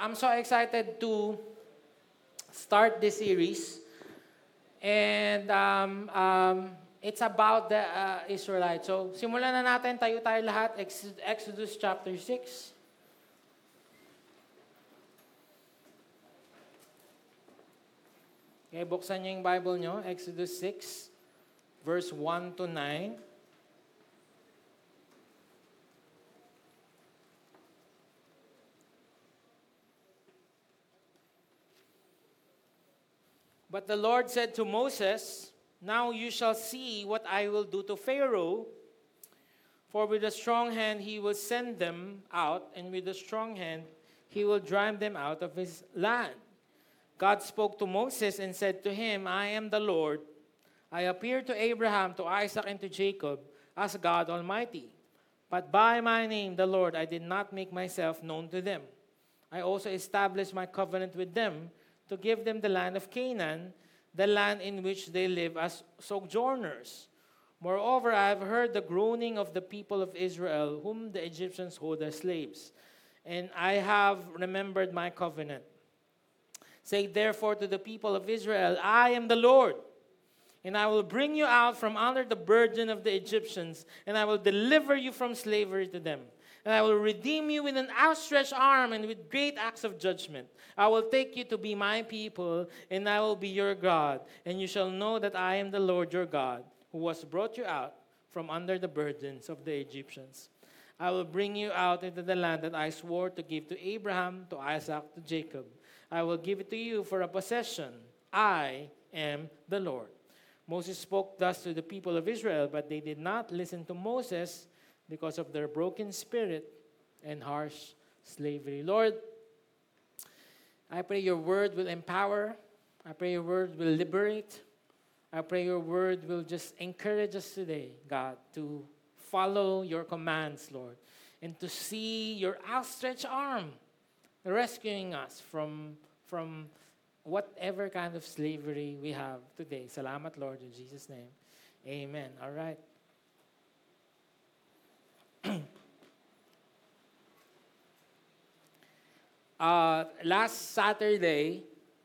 I'm so excited to start this series. And um, um, it's about the uh, Israelites. So, simulan na natin. Tayo tayo lahat. Ex- Exodus chapter 6. Okay, buksan niyo yung Bible niyo. Exodus 6, verse 1 to 9. But the Lord said to Moses, Now you shall see what I will do to Pharaoh, for with a strong hand he will send them out, and with a strong hand he will drive them out of his land. God spoke to Moses and said to him, I am the Lord. I appeared to Abraham, to Isaac, and to Jacob as God Almighty. But by my name, the Lord, I did not make myself known to them. I also established my covenant with them to give them the land of Canaan, the land in which they live as sojourners. Moreover, I have heard the groaning of the people of Israel, whom the Egyptians hold as slaves, and I have remembered my covenant. Say therefore to the people of Israel, I am the Lord, and I will bring you out from under the burden of the Egyptians, and I will deliver you from slavery to them. And I will redeem you with an outstretched arm and with great acts of judgment. I will take you to be my people, and I will be your God. And you shall know that I am the Lord your God, who has brought you out from under the burdens of the Egyptians. I will bring you out into the land that I swore to give to Abraham, to Isaac, to Jacob. I will give it to you for a possession. I am the Lord. Moses spoke thus to the people of Israel, but they did not listen to Moses because of their broken spirit and harsh slavery. Lord, I pray your word will empower. I pray your word will liberate. I pray your word will just encourage us today, God, to follow your commands, Lord, and to see your outstretched arm rescuing us from, from whatever kind of slavery we have today. Salamat, Lord, in Jesus' name. Amen. All right. uh, last Saturday,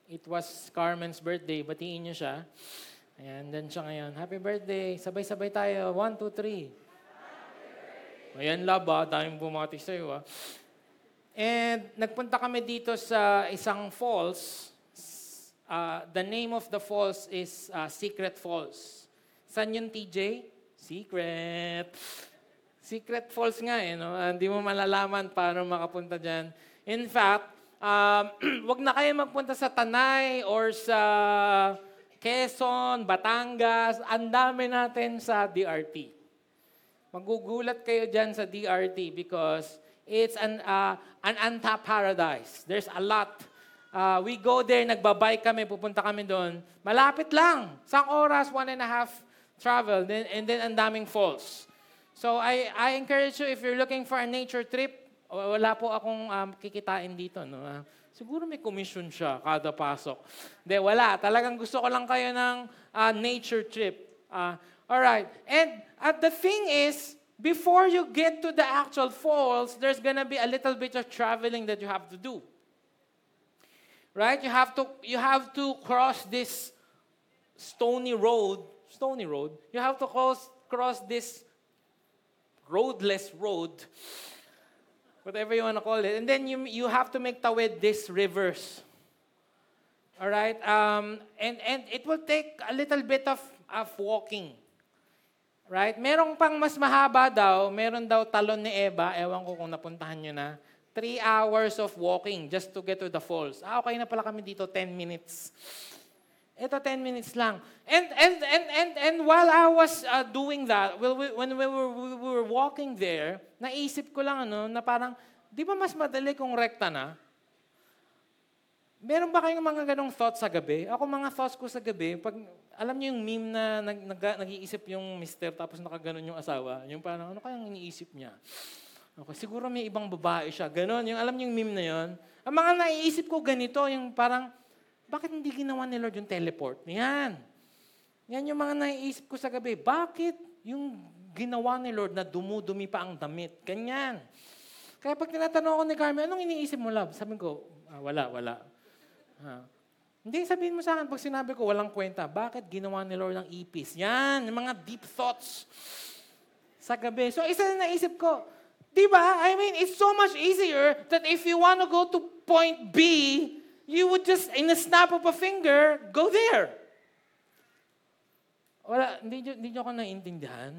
it was Carmen's birthday. Batiin niyo siya. Ayan, dan siya ngayon. Happy birthday. Sabay-sabay tayo. One, two, three. Ayan, laba. Daming bumati sa'yo, ah. And nagpunta kami dito sa isang falls. Uh, the name of the falls is uh, Secret Falls. San yun, TJ? Secret. Secret Falls nga eh, no? Hindi mo malalaman paano makapunta dyan. In fact, um, wag na kayo magpunta sa Tanay or sa Quezon, Batangas. Ang dami natin sa DRT. Magugulat kayo dyan sa DRT because it's an, uh, an untapped paradise. There's a lot. Uh, we go there, nagbabike kami, pupunta kami doon. Malapit lang. Sang oras, one and a half travel. Then, and then ang daming falls. So I, I encourage you, if you're looking for a nature trip, wala po akong um, kikitain dito. No? Siguro may commission siya kada pasok. Hindi, wala. Talagang gusto ko lang kayo ng uh, nature trip. Uh, all right. And uh, the thing is, before you get to the actual falls, there's gonna be a little bit of traveling that you have to do. Right? You have to you have to cross this stony road, stony road. You have to cross cross this roadless road, whatever you want to call it, and then you you have to make tawid these rivers. All right, um, and and it will take a little bit of of walking. Right? Merong pang mas mahaba daw, meron daw talon ni Eva, ewan ko kung napuntahan nyo na, three hours of walking just to get to the falls. Ah, okay na pala kami dito, 10 minutes. Ito, 10 minutes lang. And, and, and, and, and while I was uh, doing that, well, we, when we were, we were walking there, naisip ko lang, ano, na parang, di ba mas madali kung rekta na? Meron ba kayong mga ganong thoughts sa gabi? Ako mga thoughts ko sa gabi, pag alam niyo yung meme na nag, nag, nag-iisip yung mister tapos nakaganon yung asawa, yung parang ano kayang iniisip niya? Okay, siguro may ibang babae siya. Ganon, yung alam niyo yung meme na yon. Ang mga naiisip ko ganito, yung parang, bakit hindi ginawa ni Lord yung teleport? Yan. Yan yung mga naiisip ko sa gabi. Bakit yung ginawa ni Lord na dumudumi pa ang damit? Ganyan. Kaya pag tinatanong ako ni Carmen, anong iniisip mo, love? Sabi ko, "Ah, wala, wala. Ah. Hindi, sabihin mo sa akin, pag sinabi ko, walang kwenta. Bakit ginawa ni Lord ng ipis? Yan, yung mga deep thoughts sa gabi. So, isa na naisip ko, di ba? I mean, it's so much easier that if you want to go to point B, you would just, in a snap of a finger, go there. Wala, hindi, hindi nyo ako naiintindihan.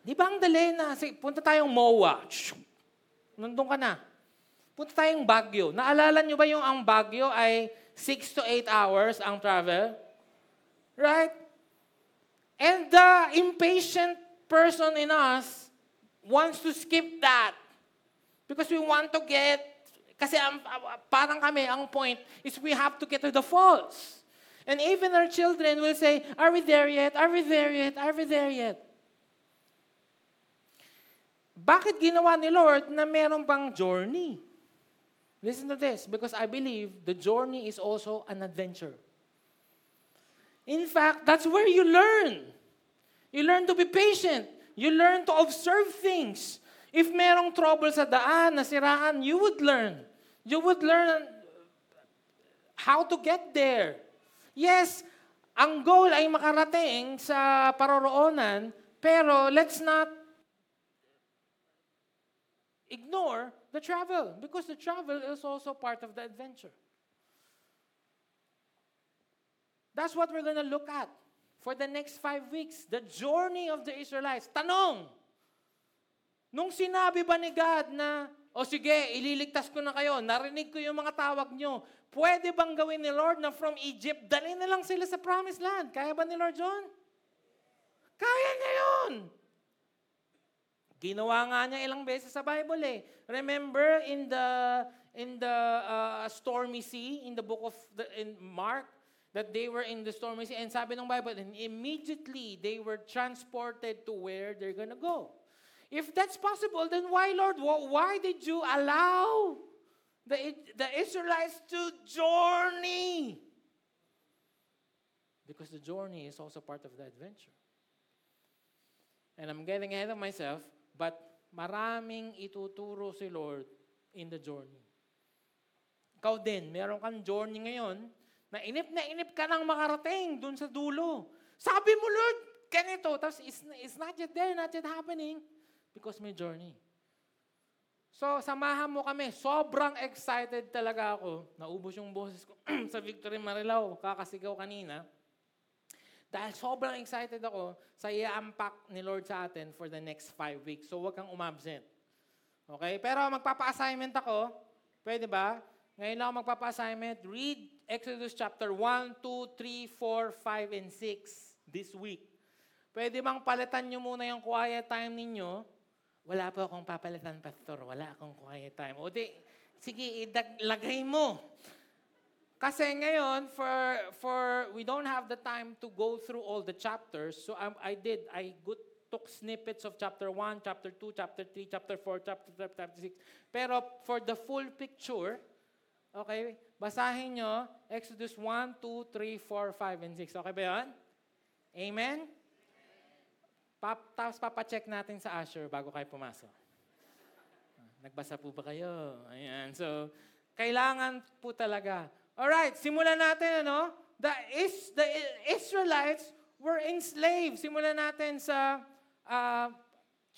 Di ba ang dali na, sige, punta tayong MOA. Nandun ka na. Punta tayong Baguio. Naalala nyo ba yung ang Baguio ay 6 to 8 hours ang travel? Right? And the impatient person in us wants to skip that. Because we want to get, kasi ang, parang kami, ang point is we have to get to the falls. And even our children will say, are we there yet? Are we there yet? Are we there yet? Bakit ginawa ni Lord na meron pang journey? Listen to this, because I believe the journey is also an adventure. In fact, that's where you learn. You learn to be patient. You learn to observe things. If merong trouble sa daan, nasiraan, you would learn. You would learn how to get there. Yes, ang goal ay makarating sa paroroonan, pero let's not ignore the travel because the travel is also part of the adventure. That's what we're going to look at for the next five weeks. The journey of the Israelites. Tanong, nung sinabi ba ni God na, o sige, ililigtas ko na kayo, narinig ko yung mga tawag nyo, pwede bang gawin ni Lord na from Egypt, dali na lang sila sa promised land? Kaya ba ni Lord John? Kaya niya yun. Ginawa nga niya ilang beses sa Bible eh. Remember in the in the uh, stormy sea in the book of the, in Mark that they were in the stormy sea and sabi ng Bible and immediately they were transported to where they're gonna go. If that's possible, then why, Lord? wh- Why did you allow the, the Israelites to journey? Because the journey is also part of the adventure. And I'm getting ahead of myself, but maraming ituturo si Lord in the journey. Ikaw din, meron kang journey ngayon na inip na inip ka nang makarating dun sa dulo. Sabi mo, Lord, ganito. Tapos it's, it's not yet there, not yet happening because may journey. So, samahan mo kami. Sobrang excited talaga ako. Naubos yung boses ko sa Victory Marilao. Kakasigaw kanina. Dahil sobrang excited ako sa i-unpack ni Lord sa atin for the next five weeks. So, huwag kang umabsent. Okay? Pero magpapa-assignment ako. Pwede ba? Ngayon lang ako magpapa-assignment. Read Exodus chapter 1, 2, 3, 4, 5, and 6 this week. Pwede bang palitan nyo muna yung quiet time ninyo? Wala po akong papalitan, Pastor. Wala akong quiet time. O di, sige, lagay mo. Kasi ngayon, for, for, we don't have the time to go through all the chapters. So um, I did, I good, took snippets of chapter 1, chapter 2, chapter 3, chapter 4, chapter 5, chapter 6. Pero for the full picture, okay, basahin nyo, Exodus 1, 2, 3, 4, 5, and 6. Okay ba yun? Amen? Pap, tapos papacheck natin sa Asher bago kayo pumasok. Nagbasa po ba kayo? Ayan. So, kailangan po talaga. Alright, simulan natin, ano? The, is, the Israelites were enslaved. Simulan natin sa uh,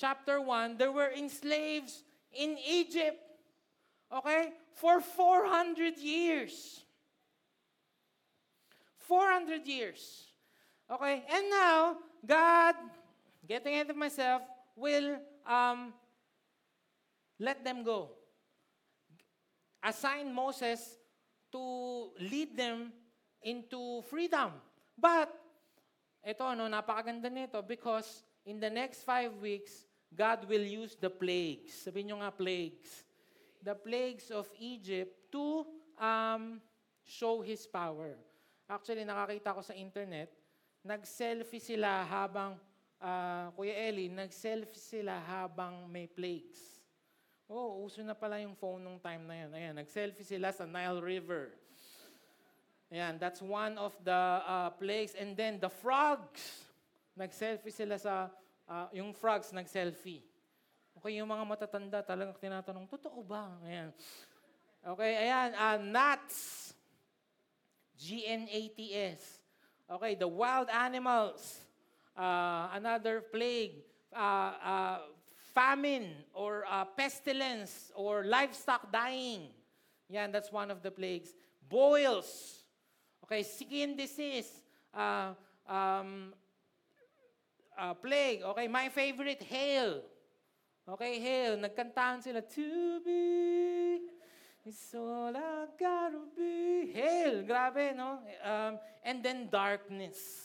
chapter 1. They were enslaved in Egypt. Okay? For 400 years. 400 years. Okay? And now, God, getting ahead of myself, will um, let them go. Assign Moses to lead them into freedom. But, ito ano, napakaganda nito because in the next five weeks, God will use the plagues. Sabihin nyo nga plagues. The plagues of Egypt to um, show His power. Actually, nakakita ko sa internet, nag-selfie sila habang, uh, Kuya Eli, nag-selfie sila habang may plagues. Oh, uso na pala yung phone nung time na yan. Ayan, nag-selfie sila sa Nile River. Ayan, that's one of the uh, plagues. And then the frogs, nag-selfie sila sa, uh, yung frogs nag-selfie. Okay, yung mga matatanda talagang tinatanong, totoo ba? Ayan. Okay, ayan, uh, gnats. G-N-A-T-S. Okay, the wild animals. Uh, another plague. Uh, uh, famine or uh, pestilence or livestock dying. Yan, that's one of the plagues. Boils. Okay, skin disease. Uh, um, uh, plague. Okay, my favorite, hail. Okay, hail. Nagkantahan sila, to be, it's all I gotta be. Hail, grabe, no? Um, and then darkness.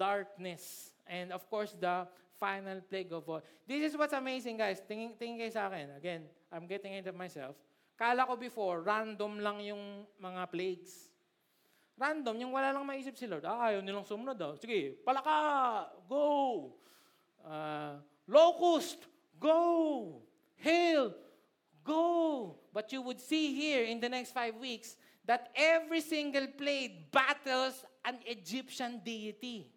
Darkness. And of course, the final plague of all. This is what's amazing, guys. Tingin, tingin kayo sa akin. Again, I'm getting into myself. Kala ko before, random lang yung mga plagues. Random, yung wala lang maisip si Lord. Ah, ayaw nilang sumunod daw. Sige, palaka, go. Uh, locust, go. Hail, go. But you would see here in the next five weeks that every single plague battles an Egyptian deity.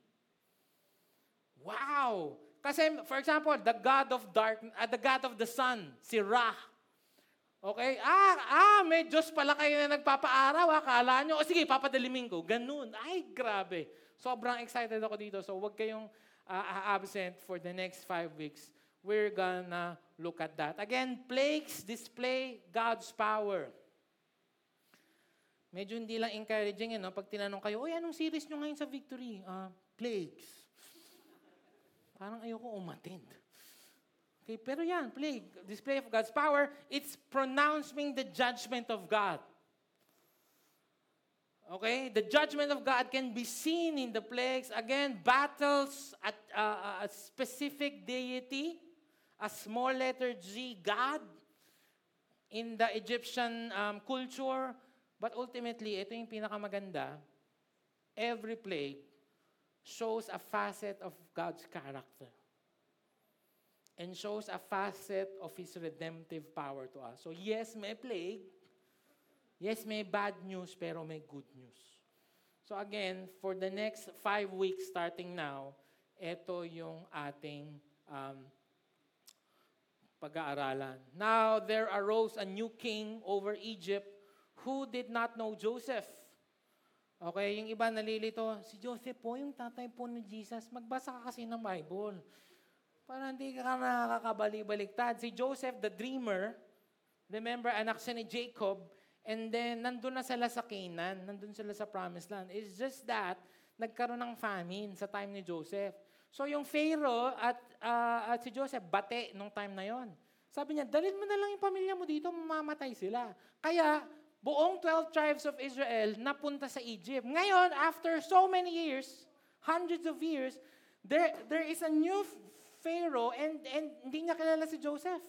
Wow! Kasi, for example, the God of dark, uh, the God of the sun, si Ra. Okay? Ah, ah, may Diyos pala kayo na nagpapaaraw. Akala nyo, o sige, papadalimin ko. Ganun. Ay, grabe. Sobrang excited ako dito. So, huwag kayong uh, absent for the next five weeks. We're gonna look at that. Again, plagues display God's power. Medyo hindi lang encouraging, eh, no? Pag tinanong kayo, Uy, anong series nyo ngayon sa Victory? Uh, plagues. Parang ayoko umattend. Okay, pero yan, plague, display of God's power, it's pronouncing the judgment of God. Okay, the judgment of God can be seen in the plagues. Again, battles at uh, a specific deity, a small letter G, God, in the Egyptian um, culture. But ultimately, ito yung pinakamaganda, every plague shows a facet of God's character and shows a facet of His redemptive power to us. So yes, may plague. Yes, may bad news, pero may good news. So again, for the next five weeks starting now, ito yung ating um, pag-aaralan. Now there arose a new king over Egypt who did not know Joseph. Okay, yung iba nalilito, si Joseph po, yung tatay po ni Jesus, magbasa ka kasi ng Bible. Para hindi ka nakakabali-baliktad. Si Joseph, the dreamer, remember, anak siya ni Jacob, and then nandun na sila sa Canaan, nandun sila sa promised land. It's just that, nagkaroon ng famine sa time ni Joseph. So yung Pharaoh at, uh, at si Joseph, bate nung time na yon. Sabi niya, dalhin mo na lang yung pamilya mo dito, mamamatay sila. Kaya, buong 12 tribes of Israel napunta sa Egypt. Ngayon, after so many years, hundreds of years, there, there is a new Pharaoh and, and hindi niya kilala si Joseph.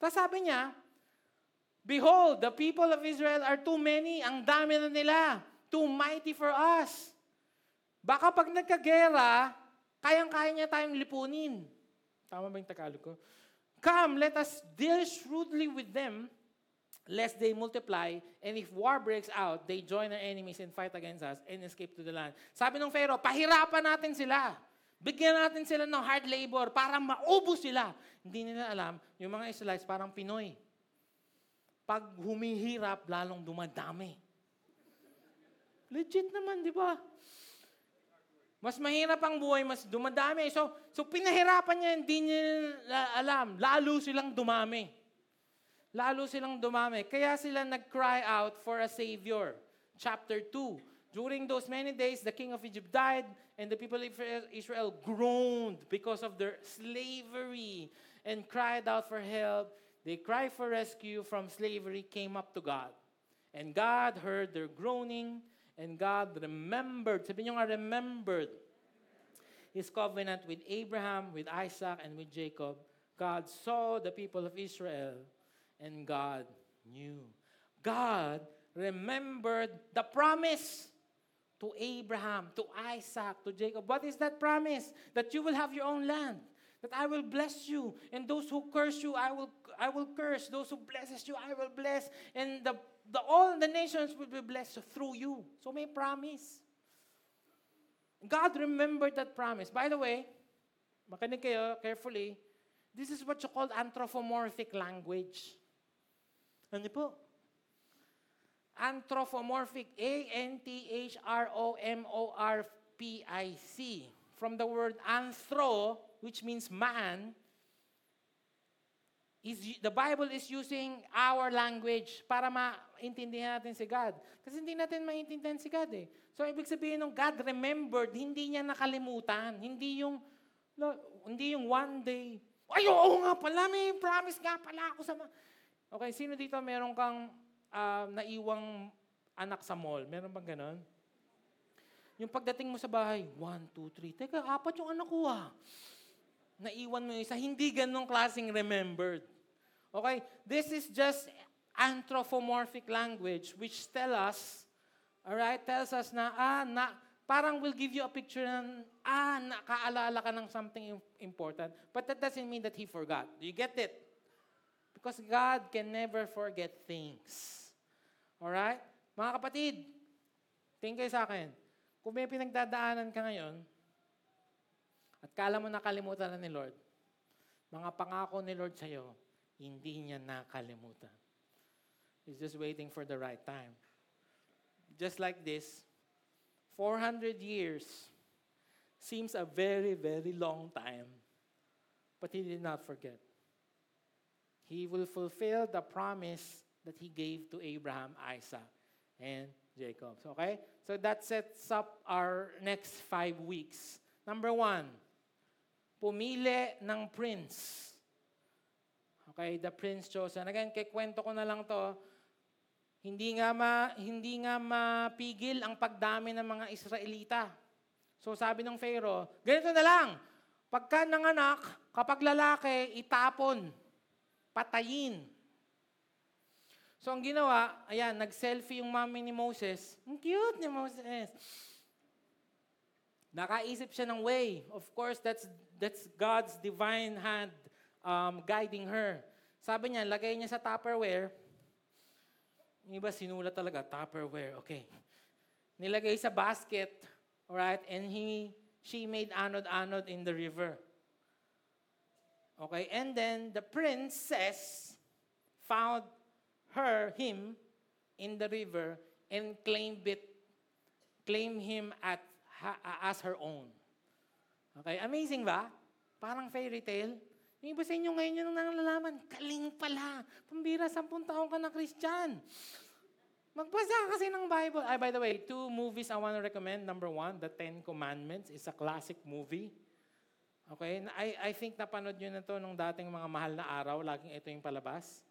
Tapos sabi niya, Behold, the people of Israel are too many. Ang dami na nila. Too mighty for us. Baka pag nagkagera, kayang-kaya niya tayong lipunin. Tama ba yung Tagalog ko? Come, let us deal shrewdly with them lest they multiply, and if war breaks out, they join our enemies and fight against us and escape to the land. Sabi ng Pharaoh, pahirapan natin sila. Bigyan natin sila ng hard labor para maubos sila. Hindi nila alam, yung mga Israelites parang Pinoy. Pag humihirap, lalong dumadami. Legit naman, di ba? Mas mahirap ang buhay, mas dumadami. So, so pinahirapan niya, hindi niya alam. Lalo silang dumami lalo silang dumami. Kaya sila nag-cry out for a Savior. Chapter 2. During those many days, the king of Egypt died, and the people of Israel groaned because of their slavery and cried out for help. They cried for rescue from slavery, came up to God. And God heard their groaning, and God remembered, sabi nyo nga, remembered His covenant with Abraham, with Isaac, and with Jacob. God saw the people of Israel and God knew. God remembered the promise to Abraham, to Isaac, to Jacob. What is that promise? That you will have your own land. That I will bless you, and those who curse you, I will, I will curse. Those who blesses you, I will bless, and the, the all the nations will be blessed through you. So may promise. God remembered that promise. By the way, makinig kayo carefully. This is what you call anthropomorphic language. Ano po? Anthropomorphic, A-N-T-H-R-O-M-O-R-P-I-C. From the word anthro, which means man, is the Bible is using our language para maintindihan natin si God. Kasi hindi natin maintindihan si God eh. So ibig sabihin ng God remembered, hindi niya nakalimutan. Hindi yung hindi yung one day, ay oo nga pala, may promise nga pala ako sa... ma-" Okay, sino dito meron kang ah, naiwang anak sa mall? Meron bang ganon? Yung pagdating mo sa bahay, one, two, three. Teka, apat yung anak ko ah. Naiwan mo yung isa. Hindi ganong klaseng remembered. Okay? This is just anthropomorphic language which tell us, alright, tells us na, ah, na, parang will give you a picture ng, ah, nakaalala ka ng something im- important. But that doesn't mean that He forgot. Do you get it? Because God can never forget things. Alright? Mga kapatid, tingin kayo sa akin. Kung may pinagdadaanan ka ngayon, at kala mo nakalimutan na ni Lord, mga pangako ni Lord sa'yo, hindi niya nakalimutan. He's just waiting for the right time. Just like this, 400 years seems a very, very long time, but He did not forget. He will fulfill the promise that He gave to Abraham, Isaac, and Jacob. Okay? So that sets up our next five weeks. Number one, pumili ng prince. Okay, the prince chosen. Again, kikwento ko na lang to. Hindi nga ma, hindi nga mapigil ang pagdami ng mga Israelita. So sabi ng Pharaoh, ganito na lang. Pagka nanganak, kapag lalaki, itapon. Patayin. So ang ginawa, ayan, nag-selfie yung mami ni Moses. Ang cute ni Moses. Nakaisip siya ng way. Of course, that's that's God's divine hand um, guiding her. Sabi niya, lagay niya sa Tupperware. Yung iba sinulat talaga, Tupperware. Okay. Nilagay sa basket. Alright? And he, she made anod-anod in the river. Okay? And then the princess found her, him, in the river and claimed it, claimed him at, ha- as her own. Okay? Amazing ba? Parang fairy tale. Yung iba sa inyo ngayon yung nalalaman, kaling pala. Pambira, sampung taong ka na Christian. Magbasa ka kasi ng Bible. Ay, by the way, two movies I want to recommend. Number one, The Ten Commandments is a classic movie. Okay? I, I think napanood nyo na to nung dating mga mahal na araw. Laging ito yung palabas.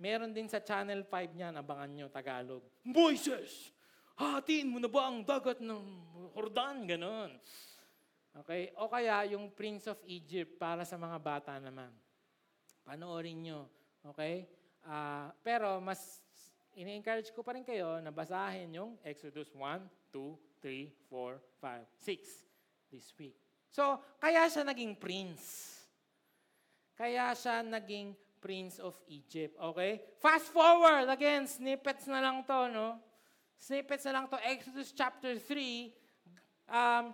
Meron din sa Channel 5 niyan, abangan nyo, Tagalog. Moises! Hatiin mo na ba ang dagat ng Jordan? Ganon. Okay? O kaya yung Prince of Egypt para sa mga bata naman. Panoorin nyo. Okay? Ah, pero mas ini-encourage ko pa rin kayo na basahin yung Exodus 1, 2, 3, 4, 5, 6 this week. So, kaya siya naging prince. Kaya siya naging Prince of Egypt. Okay? Fast forward. Again, snippets na lang to, no? Snippets na lang to. Exodus chapter 3. Um,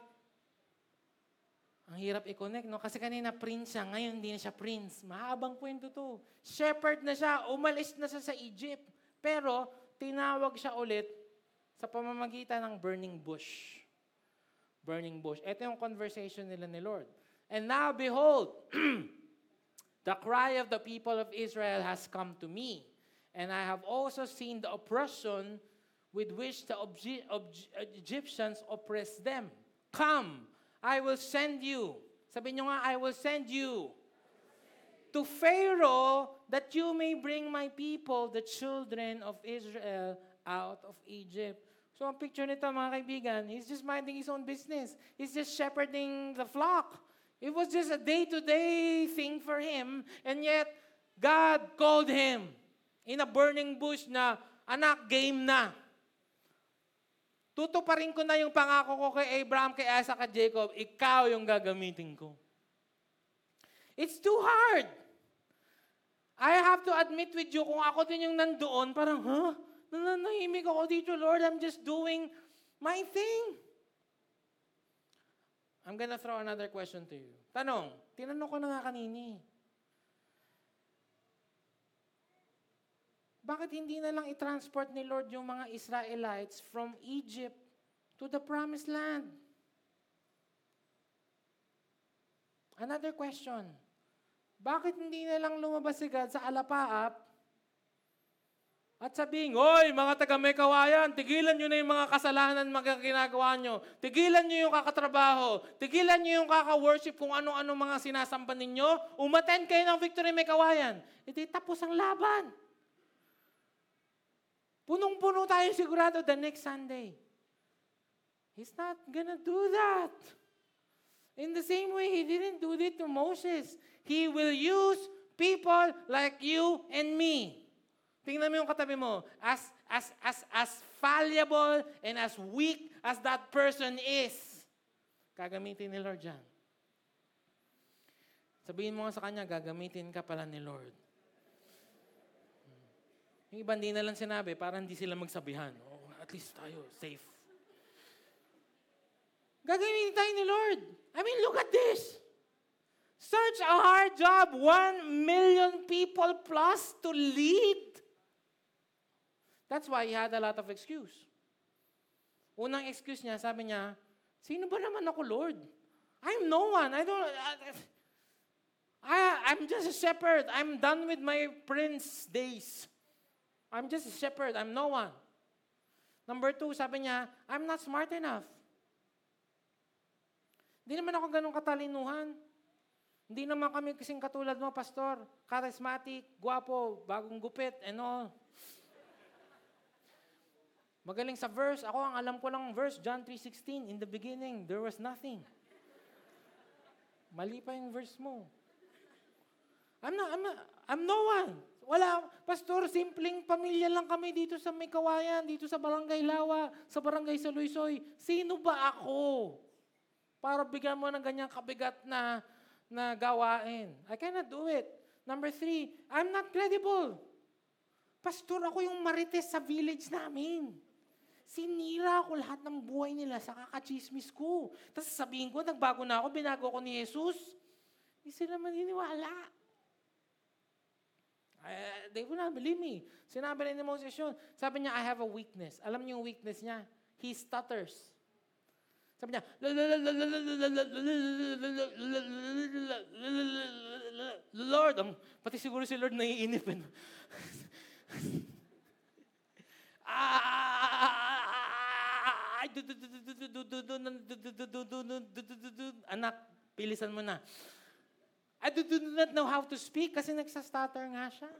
ang hirap i-connect, no? Kasi kanina prince siya, ngayon hindi na siya prince. Mahabang kwento to. Shepherd na siya, umalis na siya sa Egypt. Pero, tinawag siya ulit sa pamamagitan ng burning bush. Burning bush. Ito yung conversation nila ni Lord. And now, behold, the cry of the people of Israel has come to me. And I have also seen the oppression with which the Obji- Obj- Egyptians oppress them. Come, I will send you. Sabi nyo nga, I will send you to Pharaoh that you may bring my people, the children of Israel, out of Egypt. So ang picture nito mga kaibigan, he's just minding his own business. He's just shepherding the flock. It was just a day-to-day thing for him, and yet God called him in a burning bush na, anak, game na. Tutuparin ko na yung pangako ko kay Abraham, kay Isaac, at Jacob. Ikaw yung gagamitin ko. It's too hard. I have to admit with you, kung ako din yung nandoon, parang, huh? nananahimik ako dito, Lord. I'm just doing my thing. I'm gonna throw another question to you. Tanong, tinanong ko na nga kanini. Bakit hindi na lang i-transport ni Lord yung mga Israelites from Egypt to the promised land? Another question. Bakit hindi na lang lumabas si God sa Alapaap at sabihin, Hoy, mga taga may kawayan, tigilan nyo na yung mga kasalanan mga ginagawa nyo. Tigilan nyo yung kakatrabaho. Tigilan nyo yung kaka-worship kung ano-ano mga sinasampan ninyo. Umaten kayo ng victory may kawayan. Iti tapos ang laban. Punong-puno tayo sigurado the next Sunday. He's not gonna do that. In the same way, He didn't do it to Moses. He will use people like you and me. Tingnan mo yung katabi mo. As, as, as, as fallible and as weak as that person is, gagamitin ni Lord yan. Sabihin mo nga sa kanya, gagamitin ka pala ni Lord. Yung iba hindi na lang sinabi, para hindi sila magsabihan. Oh, at least tayo, safe. Gagawin tayo ni Lord. I mean, look at this. Such a hard job. One million people plus to lead. That's why he had a lot of excuse. Unang excuse niya, sabi niya, sino ba naman ako, Lord? I'm no one. I don't... I, I'm just a shepherd. I'm done with my prince days. I'm just a shepherd. I'm no one. Number two, sabi niya, I'm not smart enough. Hindi naman ako ganun katalinuhan. Hindi naman kami kasing katulad mo, pastor. Charismatic, guwapo, bagong gupit, and all. Magaling sa verse. Ako, ang alam ko lang verse, John 3.16, In the beginning, there was nothing. Mali pa yung verse mo. I'm not, I'm not, I'm no one. Wala, pastor, simpleng pamilya lang kami dito sa May dito sa Barangay Lawa, sa Barangay Saluisoy. Sino ba ako? Para bigyan mo ng ganyang kabigat na, na gawain. I cannot do it. Number three, I'm not credible. Pastor, ako yung marites sa village namin. Sinira ko lahat ng buhay nila sa kakachismis ko. Tapos sabihin ko, nagbago na ako, binago ko ni Jesus. Hindi sila maniniwala. Uh, they will not believe me. Sinabi rin ni Moses yun. Sabi niya, I have a weakness. Alam niyo yung weakness niya? He stutters. Sabi niya, Lord, um, pati siguro si Lord naiinip. Anak, pilisan mo na. I do, do not know how to speak kasi nagsastutter nga siya.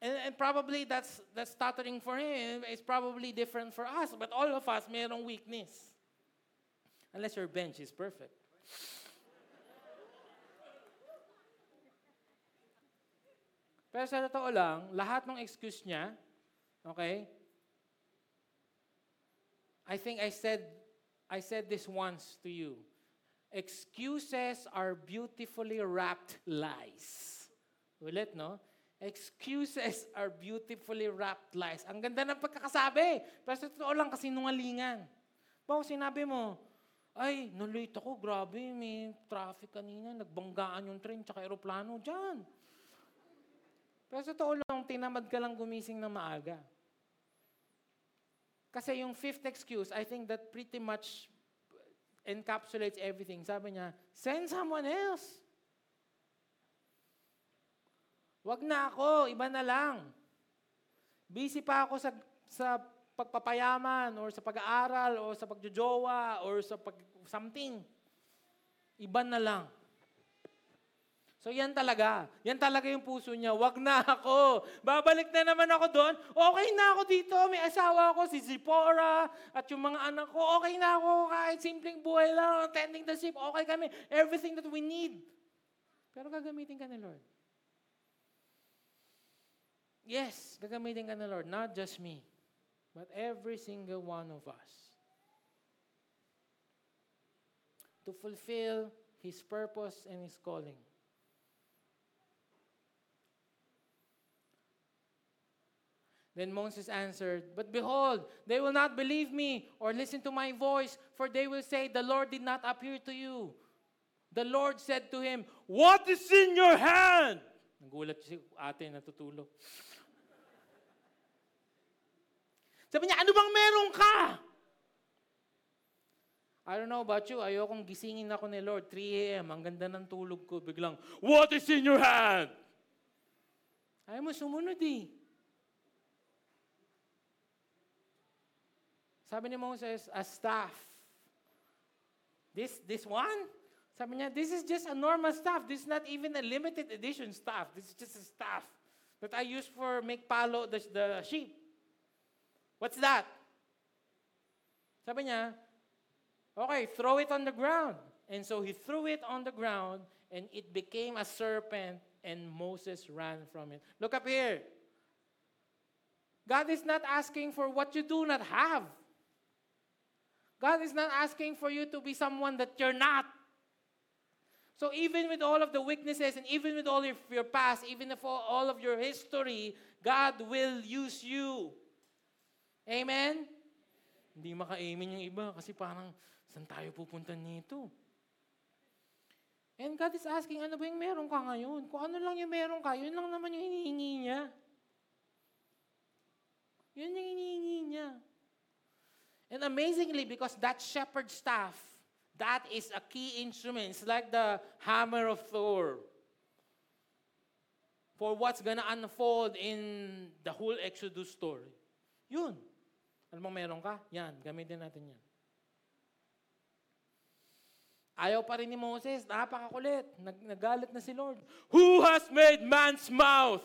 And, and probably that's, that's stuttering for him is probably different for us. But all of us, mayroong weakness. Unless your bench is perfect. Pero sa totoo lang, lahat ng excuse niya, okay, I think I said, I said this once to you. Excuses are beautifully wrapped lies. Ulit, no? Excuses are beautifully wrapped lies. Ang ganda ng pagkakasabi. Pero sa totoo lang kasi nungalingan. Bawa sinabi mo, ay, nalate ako, grabe, may traffic kanina, nagbanggaan yung train tsaka aeroplano dyan. Pero sa totoo lang, tinamad ka lang gumising na maaga. Kasi yung fifth excuse, I think that pretty much encapsulates everything. Sabi niya, send someone else. Wag na ako, iba na lang. Busy pa ako sa, sa pagpapayaman or sa pag-aaral or sa pagjojowa or sa pag something. Iba na lang. So yan talaga. Yan talaga yung puso niya. Wag na ako. Babalik na naman ako doon. Okay na ako dito. May asawa ako, si Zipporah, at yung mga anak ko. Okay na ako. Kahit simpleng buhay lang, tending the sheep. Okay kami. Everything that we need. Pero gagamitin ka ni Lord. Yes, gagamitin ka ni Lord. Not just me. But every single one of us. To fulfill His purpose and His calling. Then Moses answered, But behold, they will not believe me or listen to my voice, for they will say, The Lord did not appear to you. The Lord said to him, What is in your hand? Nagulat si ate natutulog. Sabi niya, ano bang meron ka? I don't know about you, ayokong gisingin ako ni Lord. 3 a.m., ang ganda ng tulog ko. Biglang, What is in your hand? Ayaw mo sumunod eh. Sabi ni Moses, a staff. This, this one? Sabi niya, this is just a normal staff. This is not even a limited edition staff. This is just a staff that I use for make palo the, the sheep. What's that? Sabi niya, okay, throw it on the ground. And so he threw it on the ground and it became a serpent and Moses ran from it. Look up here. God is not asking for what you do not have. God is not asking for you to be someone that you're not. So even with all of the weaknesses and even with all of your past, even if all of your history, God will use you. Amen? Hindi maka-amen yung iba kasi parang, saan tayo pupunta nito? And God is asking, ano ba yung meron ka ngayon? Kung ano lang yung meron ka, yun lang naman yung hinihingi niya. Yun yung hinihingi niya. And amazingly, because that shepherd's staff, that is a key instrument. It's like the hammer of Thor for what's gonna unfold in the whole Exodus story. Yun. Alam mo, meron ka? Yan, gamitin natin yan. Ayaw pa rin ni Moses, napakakulit. Nag nagalit na si Lord. Who has made man's mouth?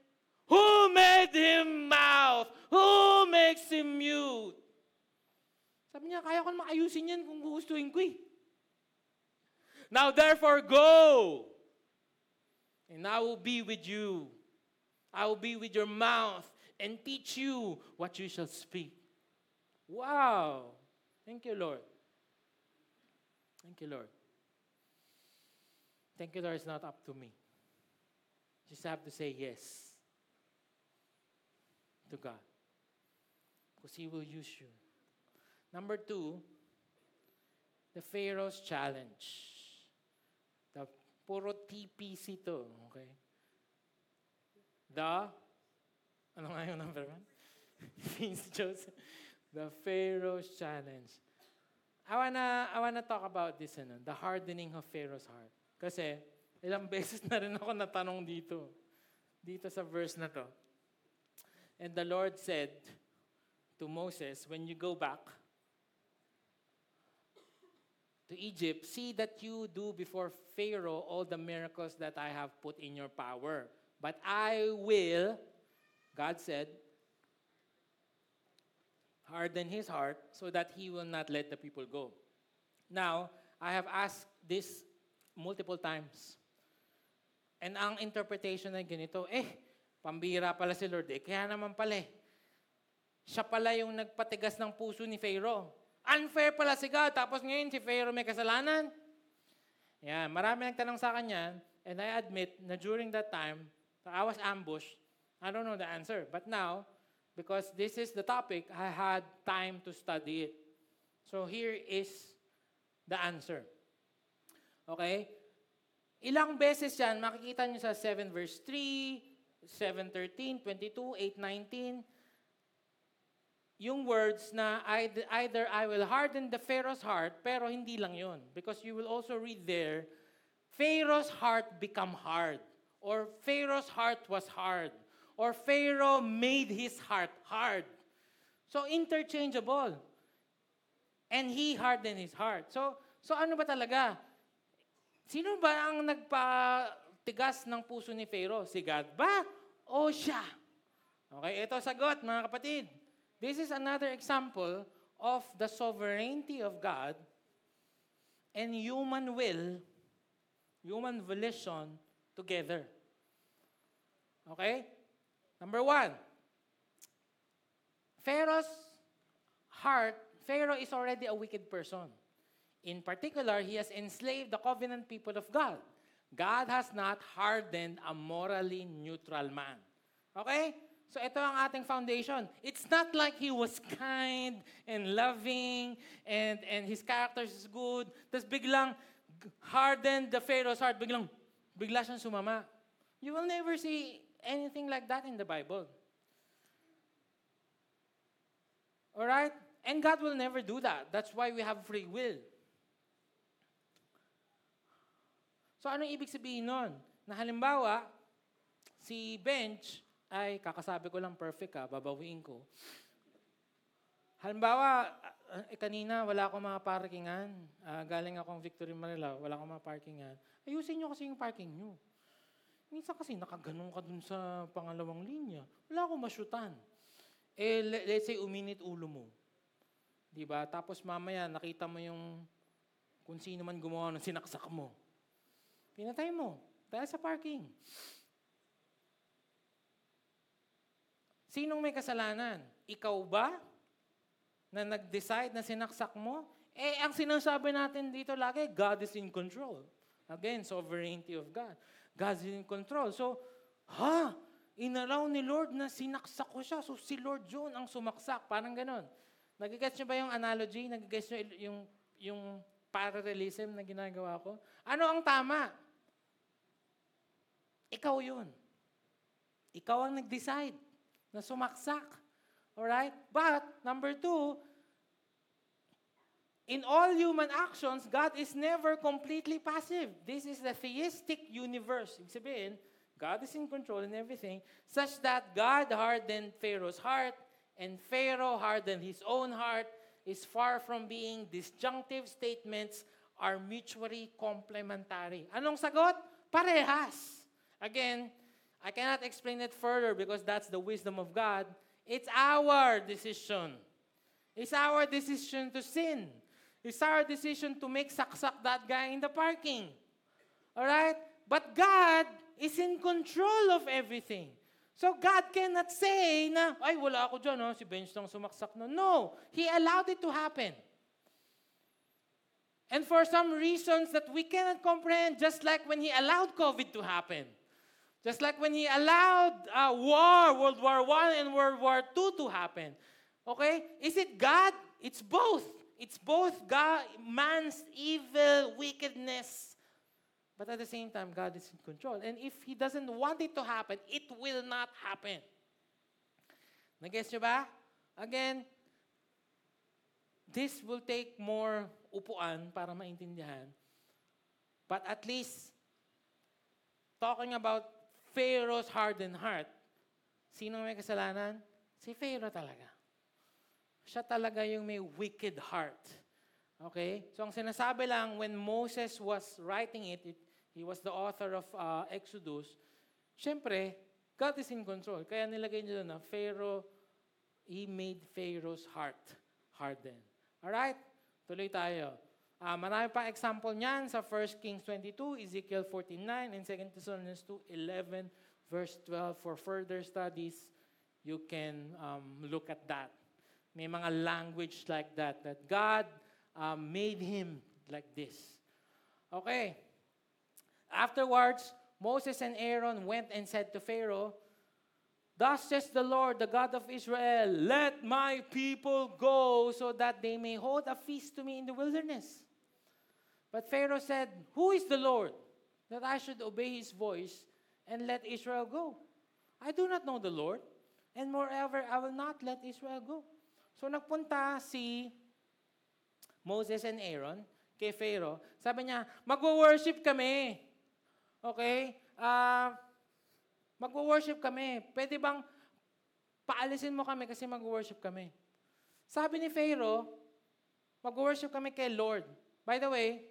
Who made him mouth? Who makes him mute? Sabi niya, kaya ko naman ayusin yan kung gugustuhin ko eh. Now therefore go, and I will be with you. I will be with your mouth and teach you what you shall speak. Wow! Thank you, Lord. Thank you, Lord. Thank you, Lord. It's not up to me. Just have to say yes to God. Because He will use you. Number two, the Pharaoh's challenge. The puro TPC to, okay? The, ano nga yung number one? Joseph. The Pharaoh's challenge. I wanna, I wanna talk about this, ano, the hardening of Pharaoh's heart. Kasi, ilang beses na rin ako natanong dito. Dito sa verse na to. And the Lord said to Moses, when you go back to Egypt, see that you do before Pharaoh all the miracles that I have put in your power. But I will, God said, harden his heart so that he will not let the people go. Now, I have asked this multiple times. And ang interpretation ay ganito, eh, pambira pala si Lord eh. Kaya naman pala eh. Siya pala yung nagpatigas ng puso ni Pharaoh. Unfair pala si God. Tapos ngayon si Pharaoh may kasalanan. Yan, marami nagtanong sa akin yan. And I admit na during that time, I was ambushed. I don't know the answer. But now, because this is the topic, I had time to study it. So here is the answer. Okay? Ilang beses yan, makikita nyo sa 7 verse 3, 7.13, 22, 8.19, yung words na either, I will harden the Pharaoh's heart, pero hindi lang yun. Because you will also read there, Pharaoh's heart become hard. Or Pharaoh's heart was hard. Or Pharaoh made his heart hard. So interchangeable. And he hardened his heart. So, so ano ba talaga? Sino ba ang nagpatigas ng puso ni Pharaoh? Si God ba? O siya? Okay, ito sagot mga kapatid. This is another example of the sovereignty of God and human will, human volition together. Okay? Number one, Pharaoh's heart, Pharaoh is already a wicked person. In particular, he has enslaved the covenant people of God. God has not hardened a morally neutral man. Okay? So ito ang ating foundation. It's not like he was kind and loving and, and his character is good. Tapos biglang hardened the Pharaoh's heart. Biglang, bigla siyang sumama. You will never see anything like that in the Bible. Alright? And God will never do that. That's why we have free will. So ano ibig sabihin nun? Na halimbawa, si Bench, ay kakasabi ko lang perfect ha, babawiin ko. Halimbawa, ah, eh, kanina wala akong mga parkingan. Ah, galing akong Victory Manila, wala akong mga parkingan. Ayusin nyo kasi yung parking nyo. Minsan kasi nakaganon ka dun sa pangalawang linya. Wala akong masyutan. Eh, le- let's say, uminit ulo mo. Di ba? Tapos mamaya, nakita mo yung kung sino man gumawa ng sinaksak mo. Pinatay mo. Dahil sa parking. Sinong may kasalanan? Ikaw ba? Na nag-decide na sinaksak mo? Eh, ang sinasabi natin dito lagi, God is in control. Again, sovereignty of God. God is in control. So, ha? Inalaw ni Lord na sinaksak ko siya. So, si Lord yun ang sumaksak. Parang ganon. Nagigets niyo ba yung analogy? Nagigets niyo il- yung, yung parallelism na ginagawa ko? Ano ang tama? Ikaw yun. Ikaw ang nag-decide na sumaksak. Alright? But, number two, in all human actions, God is never completely passive. This is the theistic universe. Ibig sabihin, God is in control in everything, such that God hardened Pharaoh's heart, and Pharaoh hardened his own heart, is far from being disjunctive statements are mutually complementary. Anong sagot? Parehas. Again, I cannot explain it further because that's the wisdom of God. It's our decision. It's our decision to sin. It's our decision to make saksak that guy in the parking. All right? But God is in control of everything. So God cannot say na, ay, wala ako dyan, oh, si Bench lang sumaksak no. No, He allowed it to happen. And for some reasons that we cannot comprehend, just like when He allowed COVID to happen. Just like when He allowed uh, war, World War I and World War II to happen. Okay? Is it God? It's both. It's both God, man's evil, wickedness. But at the same time, God is in control. And if He doesn't want it to happen, it will not happen. Nag-guess nyo ba? Again, this will take more upuan para maintindihan. But at least, talking about Pharaoh's hardened heart, sino may kasalanan? Si Pharaoh talaga. Siya talaga yung may wicked heart. Okay? So ang sinasabi lang, when Moses was writing it, it he was the author of uh, Exodus, syempre, God is in control. Kaya nilagay niya doon na Pharaoh, he made Pharaoh's heart harden. Alright? Tuloy tayo. Ah, marami pa example niyan sa 1 Kings 22, Ezekiel 49, and 2 Thessalonians 2, 11, verse 12. For further studies, you can um, look at that. May mga language like that, that God um, made him like this. Okay. Afterwards, Moses and Aaron went and said to Pharaoh, Thus says the Lord, the God of Israel, let my people go so that they may hold a feast to me in the wilderness. But Pharaoh said, Who is the Lord that I should obey his voice and let Israel go? I do not know the Lord, and moreover, I will not let Israel go. So nagpunta si Moses and Aaron kay Pharaoh. Sabi niya, magwo-worship kami. Okay? Ah, magwo-worship kami. Pwede bang paalisin mo kami kasi magwo-worship kami? Sabi ni Pharaoh, magwo-worship kami kay Lord. By the way,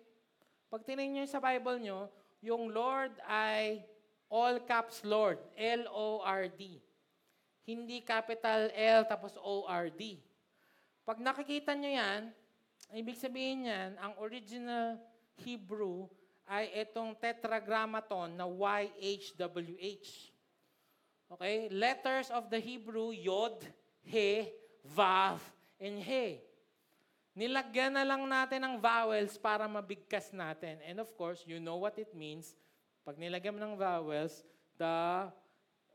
pag tinignan niyo sa Bible niyo, yung Lord ay all caps Lord, L-O-R-D. Hindi capital L tapos O-R-D. Pag nakikita niyo yan, ibig sabihin niyan, ang original Hebrew ay itong tetragrammaton na YHWH. Okay? Letters of the Hebrew, Yod, He, Vav, and He. Nilagyan na lang natin ng vowels para mabigkas natin. And of course, you know what it means. Pag nilagyan mo ng vowels, the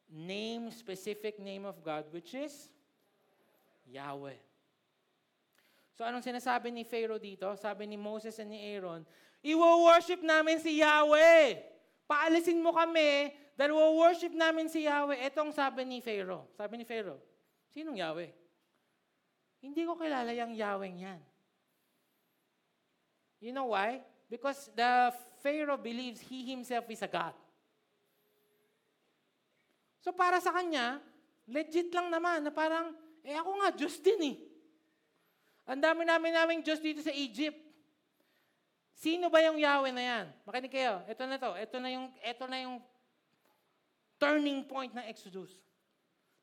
name, specific name of God, which is Yahweh. So anong sinasabi ni Pharaoh dito? Sabi ni Moses and ni Aaron, Iwo-worship namin si Yahweh. Paalisin mo kami dahil wo-worship namin si Yahweh. Itong sabi ni Pharaoh. Sabi ni Pharaoh, sinong Yahweh? Hindi ko kilala yung Yahweh yan. You know why? Because the Pharaoh believes he himself is a God. So para sa kanya, legit lang naman na parang, eh ako nga, Diyos din eh. Ang dami namin naming Diyos dito sa Egypt. Sino ba yung Yahweh na yan? Makinig kayo. Ito na to. Ito na yung, ito na yung turning point ng Exodus.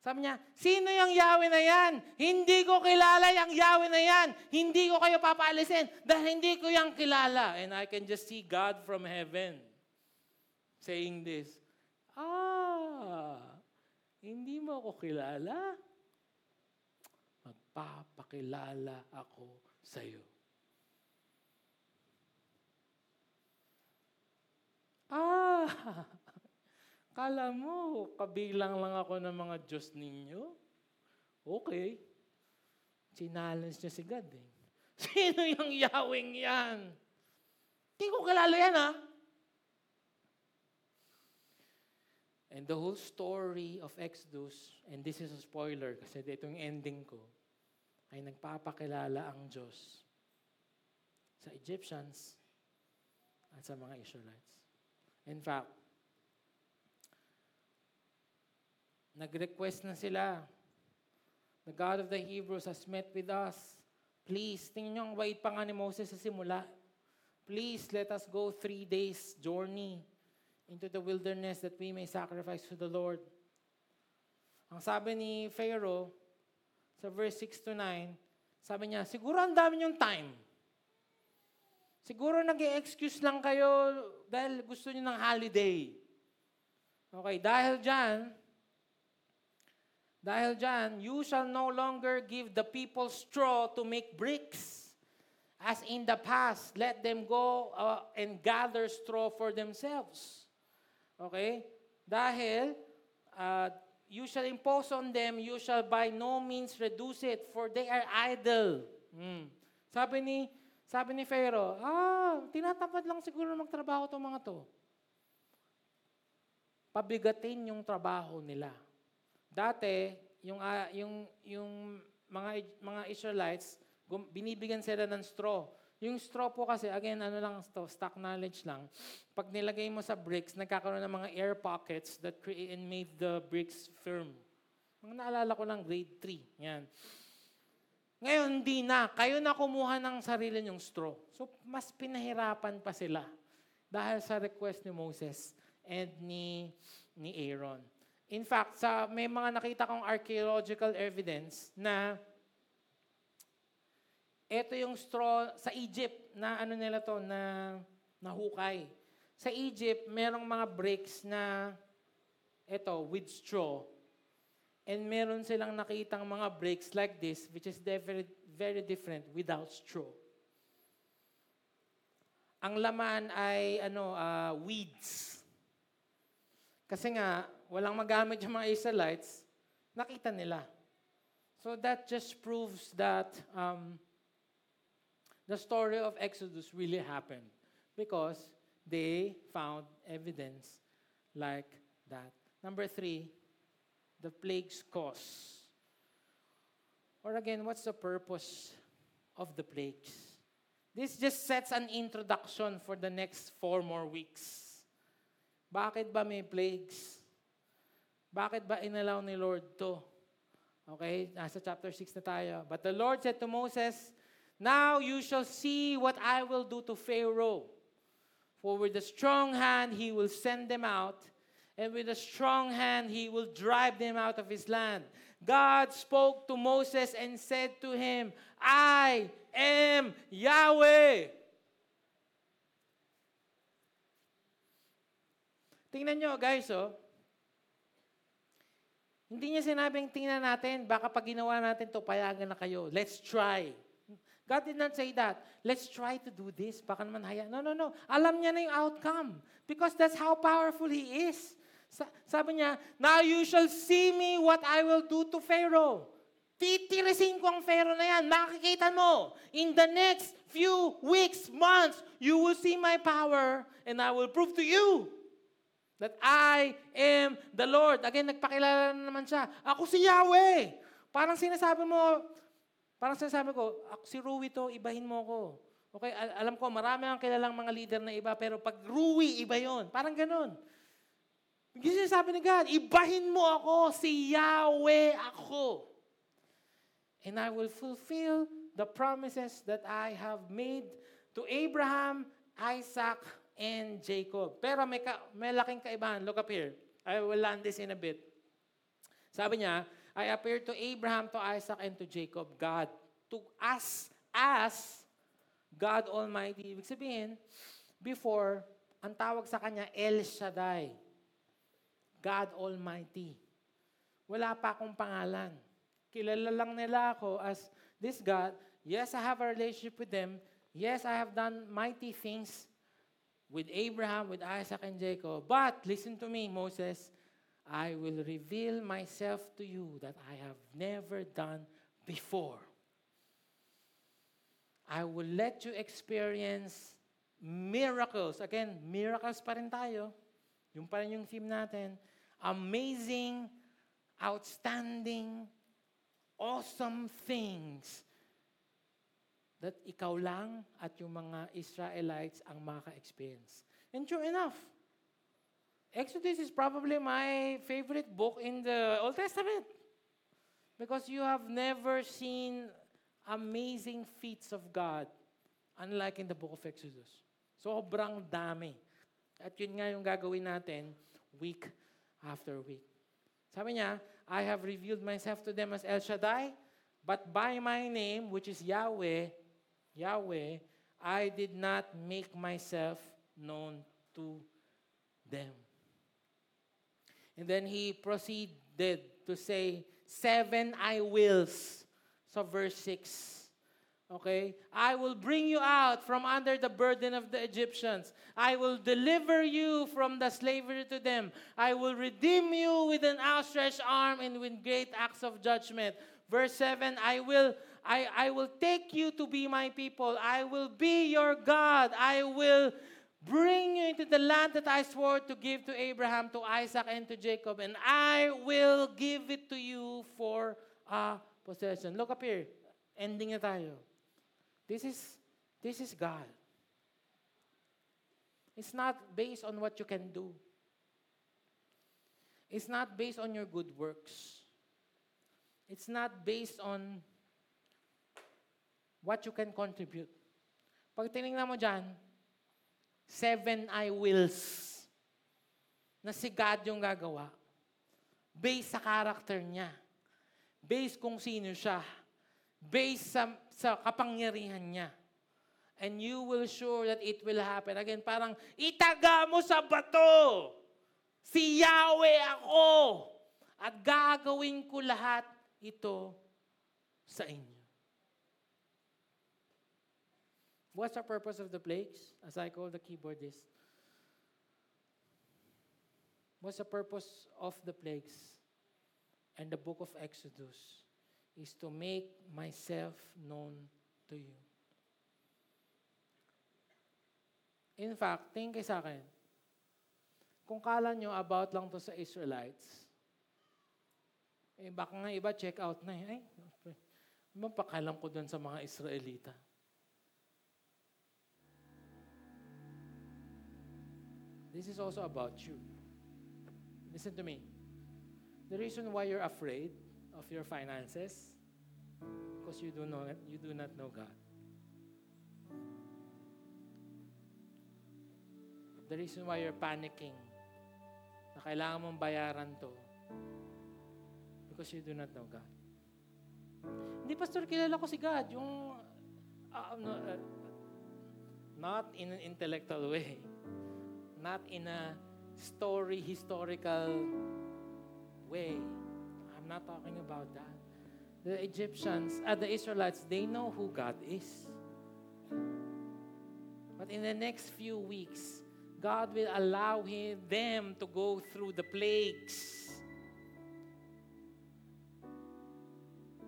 Sabi niya, sino yung Yahweh na yan? Hindi ko kilala yung Yahweh na yan. Hindi ko kayo papaalisin dahil hindi ko yung kilala. And I can just see God from heaven saying this. Ah, hindi mo ako kilala? Magpapakilala ako sa iyo. Ah, kala mo, kabilang lang ako ng mga Diyos ninyo? Okay. Challenge niya si God eh. Sino yung Yahweh yan? Hindi ko kilala yan ha. And the whole story of Exodus, and this is a spoiler kasi dito yung ending ko, ay nagpapakilala ang Diyos sa Egyptians at sa mga Israelites. In fact, nag-request na sila. The God of the Hebrews has met with us. Please, tingnan nyo ang wait pa nga ni Moses sa simula. Please, let us go three days journey into the wilderness that we may sacrifice to the Lord. Ang sabi ni Pharaoh, sa verse 6 to 9, sabi niya, siguro ang dami niyong time. Siguro nag excuse lang kayo dahil gusto niyo ng holiday. Okay, dahil dyan, dahil dyan, you shall no longer give the people straw to make bricks. As in the past, let them go uh, and gather straw for themselves. Okay? Dahil, uh, you shall impose on them, you shall by no means reduce it, for they are idle. Hmm. Sabi ni sabi ni Pharaoh, ah, tinatamad lang siguro magtrabaho itong mga to. Pabigatin yung trabaho nila. Dati, yung, uh, yung, yung mga, mga Israelites, gum, binibigyan sila ng straw. Yung straw po kasi, again, ano lang to, stock knowledge lang. Pag nilagay mo sa bricks, nagkakaroon ng mga air pockets that create and made the bricks firm. Mga naalala ko lang, grade 3. Yan. Ngayon, hindi na. Kayo na kumuha ng sarili nyong straw. So, mas pinahirapan pa sila dahil sa request ni Moses and ni, ni Aaron. In fact, sa, may mga nakita kong archaeological evidence na ito yung straw sa Egypt na ano nila to, na nahukay. Sa Egypt, merong mga bricks na ito, with straw. And meron silang nakitang mga bricks like this, which is very, very different without straw. Ang laman ay ano, uh, weeds. Kasi nga, walang magamit yung mga Israelites, nakita nila. So that just proves that um, the story of Exodus really happened because they found evidence like that. Number three, the plagues cause? Or again, what's the purpose of the plagues? This just sets an introduction for the next four more weeks. Bakit ba may plagues? Bakit ba inalaw ni Lord to? Okay, nasa chapter 6 na tayo. But the Lord said to Moses, Now you shall see what I will do to Pharaoh. For with a strong hand he will send them out, and with a strong hand he will drive them out of his land. God spoke to Moses and said to him, I am Yahweh. Tingnan nyo guys, oh. Hindi niya sinabing, tingnan natin, baka pag ginawa natin to payagan na kayo. Let's try. God did not say that. Let's try to do this. Baka naman haya. No, no, no. Alam niya na yung outcome. Because that's how powerful He is. Sa- sabi niya, Now you shall see me what I will do to Pharaoh. Titirisin ko ang Pharaoh na yan. Makikita mo. In the next few weeks, months, you will see my power and I will prove to you that I am the Lord. Again, nagpakilala na naman siya. Ako si Yahweh. Parang sinasabi mo, parang sinasabi ko, ako si Rui to, ibahin mo ko. Okay, al- alam ko, marami ang kilalang mga leader na iba, pero pag Rui, iba yon. Parang ganun. Yung sinasabi ni God, ibahin mo ako, si Yahweh ako. And I will fulfill the promises that I have made to Abraham, Isaac, and Jacob. Pero may, ka, may laking kaibahan. Look up here. I will land this in a bit. Sabi niya, I appeared to Abraham, to Isaac, and to Jacob, God. To us, as God Almighty. Ibig sabihin, before, ang tawag sa kanya, El Shaddai. God Almighty. Wala pa akong pangalan. Kilala lang nila ako as this God. Yes, I have a relationship with them. Yes, I have done mighty things with Abraham, with Isaac, and Jacob. But listen to me, Moses. I will reveal myself to you that I have never done before. I will let you experience miracles. Again, miracles pa rin tayo. Yung pa rin yung theme natin. Amazing, outstanding, awesome things that ikaw lang at yung mga Israelites ang maka-experience. And true enough, Exodus is probably my favorite book in the Old Testament. Because you have never seen amazing feats of God unlike in the book of Exodus. Sobrang dami. At yun nga yung gagawin natin week after week. Sabi niya, I have revealed myself to them as El Shaddai, but by my name, which is Yahweh, Yahweh, I did not make myself known to them. And then he proceeded to say, seven I wills. So verse 6. Okay? I will bring you out from under the burden of the Egyptians. I will deliver you from the slavery to them. I will redeem you with an outstretched arm and with great acts of judgment. Verse 7, I will I, I will take you to be my people. I will be your God. I will bring you into the land that I swore to give to Abraham, to Isaac, and to Jacob, and I will give it to you for a possession. Look up here. Ending na tayo. This is, this is God. It's not based on what you can do. It's not based on your good works. It's not based on what you can contribute. Pag tinignan mo dyan, seven I wills na si God yung gagawa. Based sa character niya. Based kung sino siya. Based sa, sa kapangyarihan niya. And you will sure that it will happen. Again, parang, itaga mo sa bato! Si Yahweh ako! At gagawin ko lahat ito sa inyo. What's the purpose of the plagues, as I call the keyboardist? What's the purpose of the plagues and the book of Exodus? Is to make myself known to you. In fact, tingin kayo sa akin, kung kala nyo about lang to sa Israelites, eh baka nga iba check out na eh. Ay, ano pakalam ko dun sa mga Israelita? This is also about you. Listen to me. The reason why you're afraid of your finances, because you do know you do not know God. The reason why you're panicking, na kailangan mong bayaran to, because you do not know God. Hindi, Pastor, kilala ko si God. Yung, uh, no, uh, not in an intellectual way. Not in a story, historical way. I'm not talking about that. The Egyptians, uh, the Israelites, they know who God is. But in the next few weeks, God will allow him, them to go through the plagues.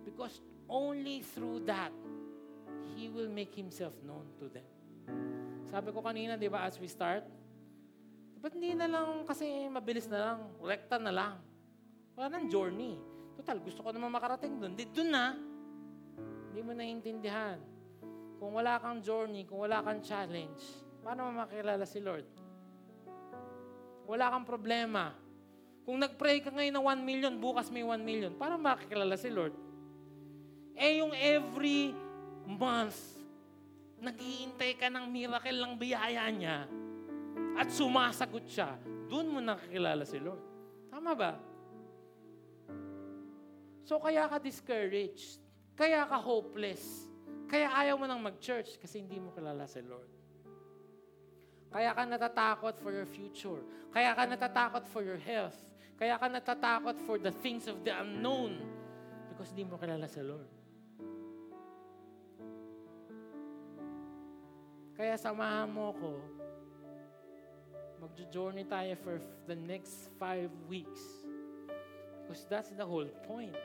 Because only through that, He will make Himself known to them. Sabi ko kanina, di ba, as we start, ba't hindi na lang kasi mabilis na lang, rekta na lang. Wala nang journey. Total, gusto ko naman makarating doon. Di doon na. Hindi mo naiintindihan. Kung wala kang journey, kung wala kang challenge, paano mo makilala si Lord? Wala kang problema. Kung nag-pray ka ngayon ng 1 million, bukas may 1 million, paano makikilala si Lord? Eh yung every month, naghihintay ka ng miracle ng biyaya niya at sumasagot siya, doon mo nakikilala si Lord. Tama ba? So kaya ka discouraged, kaya ka hopeless, kaya ayaw mo nang mag-church kasi hindi mo kilala si Lord. Kaya ka natatakot for your future. Kaya ka natatakot for your health. Kaya ka natatakot for the things of the unknown because hindi mo kilala si Lord. Kaya samahan mo ko. Magjo-journey tayo for the next five weeks. Because that's the whole point.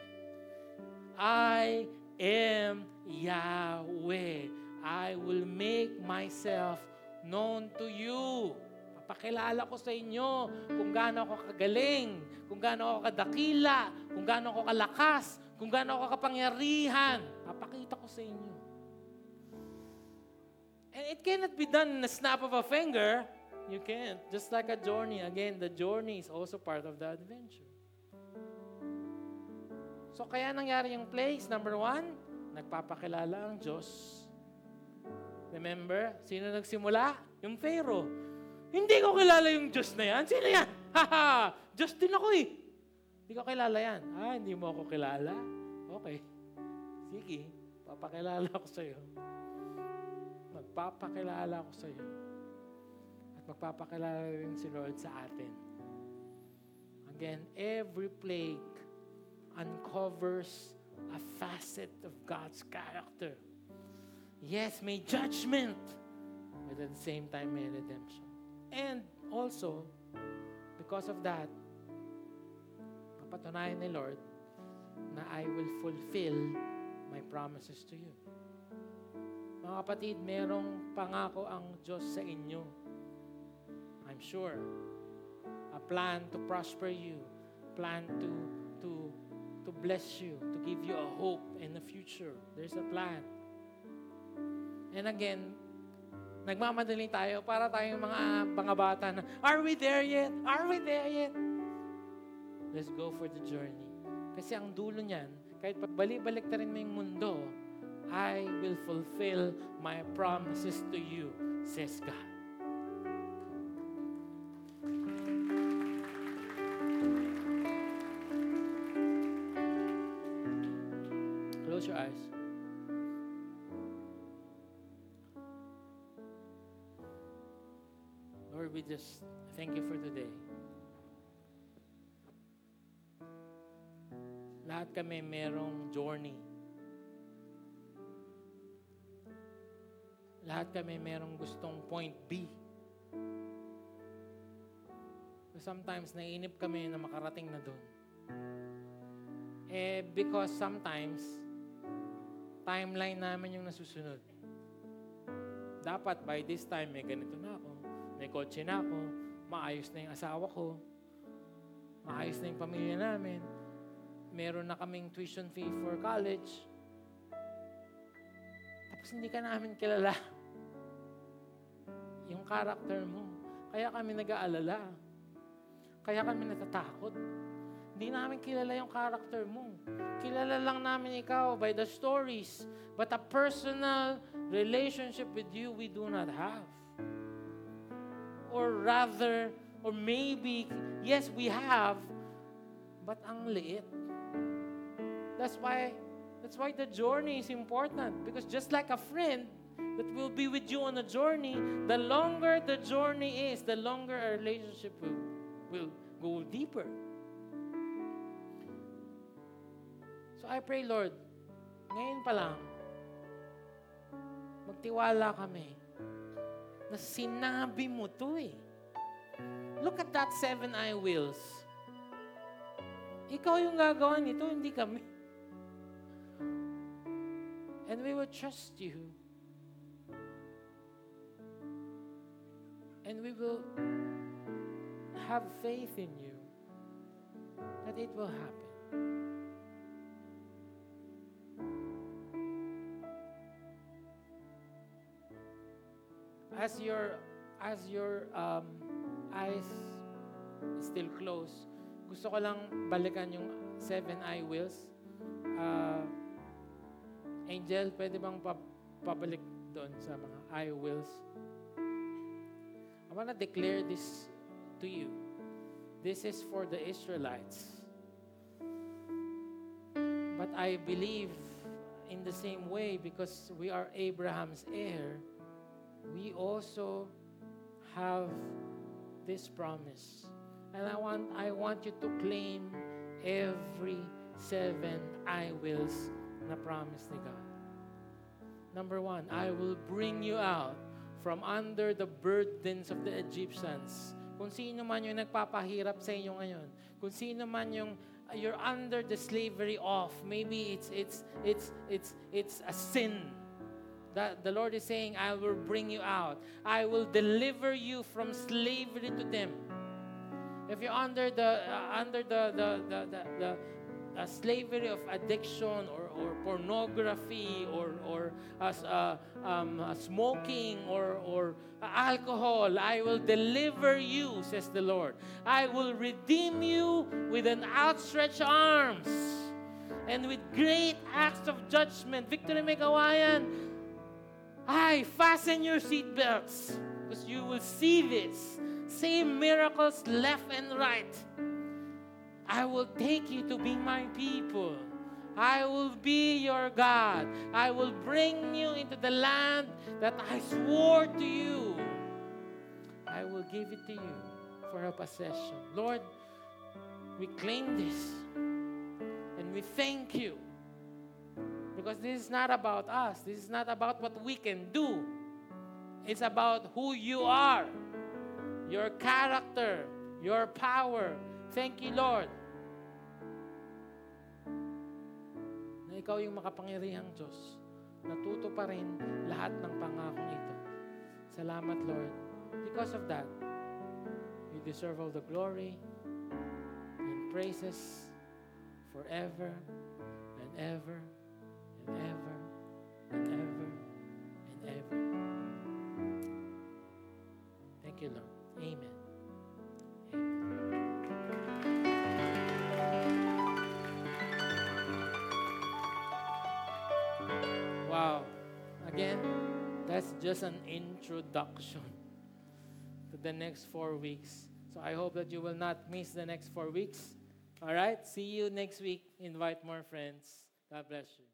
I am Yahweh. I will make myself known to you. Papakilala ko sa inyo kung gaano ako kagaling, kung gaano ako kadakila, kung gaano ako kalakas, kung gaano ako kapangyarihan. Papakita ko sa inyo. And it cannot be done in a snap of a finger. You can't. Just like a journey. Again, the journey is also part of the adventure. So kaya nangyari yung place, number one, nagpapakilala ang Diyos. Remember, sino nagsimula? Yung Pharaoh. Hindi ko kilala yung Diyos na yan. Sino yan? Haha! Diyos din ako eh. Hindi ko kilala yan. Ah, hindi mo ako kilala? Okay. Sige, papakilala ko sa'yo magpapakilala ko sa iyo. At magpapakilala rin si Lord sa atin. Again, every plague uncovers a facet of God's character. Yes, may judgment, but at the same time may redemption. And also, because of that, papatunayan ni Lord na I will fulfill my promises to you. Mga kapatid, merong pangako ang Diyos sa inyo. I'm sure. A plan to prosper you, plan to to to bless you, to give you a hope in the future. There's a plan. And again, nagmamadali tayo para tayong mga mga bata na, are we there yet? Are we there yet? Let's go for the journey. Kasi ang dulo niyan, kahit pagbalik-balik ta rin mo yung mundo, I will fulfill my promises to you, says God. We just thank you for today. Lahat kami merong journey Lahat kami merong gustong point B. Sometimes naiinip kami na makarating na doon. Eh, because sometimes, timeline namin yung nasusunod. Dapat by this time, may ganito na ako, may kotse na ako, maayos na yung asawa ko, maayos na yung pamilya namin, meron na kaming tuition fee for college, tapos hindi ka namin kilala yung character mo. Kaya kami nag-aalala. Kaya kami natatakot. Hindi namin kilala yung character mo. Kilala lang namin ikaw by the stories. But a personal relationship with you, we do not have. Or rather, or maybe, yes, we have, but ang liit. That's why, that's why the journey is important. Because just like a friend, that will be with you on a journey, the longer the journey is, the longer our relationship will, will go deeper. I pray, Lord, ngayon pa lang, magtiwala kami na sinabi mo to eh. Look at that seven eye wheels. Ikaw yung gagawa nito, hindi kami. And we will trust you. And we will have faith in you that it will happen. As your as your um, eyes still closed, gusto ko lang balikan yung seven eye wheels. Uh, Angel, pwede bang pa- pabalik doon sa mga eye wheels? I want to declare this to you. This is for the Israelites. But I believe in the same way because we are Abraham's heir, we also have this promise. And I want I want you to claim every seven I wills na promise ni God. Number one, I will bring you out from under the burdens of the Egyptians. Kung sino man yung nagpapahirap sa inyo ngayon, kung sino man yung you're under the slavery of, maybe it's it's it's it's it's a sin. That the Lord is saying, I will bring you out. I will deliver you from slavery to them. If you're under the uh, under the the the, the, the uh, slavery of addiction or, or pornography or or as uh, um, uh, smoking or or alcohol, I will deliver you, says the Lord. I will redeem you with an outstretched arms and with great acts of judgment. Victory may kawayan. I fasten your seatbelts because you will see this. Same miracles left and right. I will take you to be my people. I will be your God. I will bring you into the land that I swore to you. I will give it to you for a possession. Lord, we claim this and we thank you because this is not about us. This is not about what we can do. It's about who you are, your character, your power. Thank you, Lord. Na ikaw yung makapangyarihang Diyos. Natuto pa rin lahat ng pangakong ito. Salamat, Lord. Because of that, you deserve all the glory and praises forever and ever and ever and ever and ever. Thank you, Lord. Amen. Wow. Again, that's just an introduction to the next four weeks. So I hope that you will not miss the next four weeks. All right? See you next week. Invite more friends. God bless you.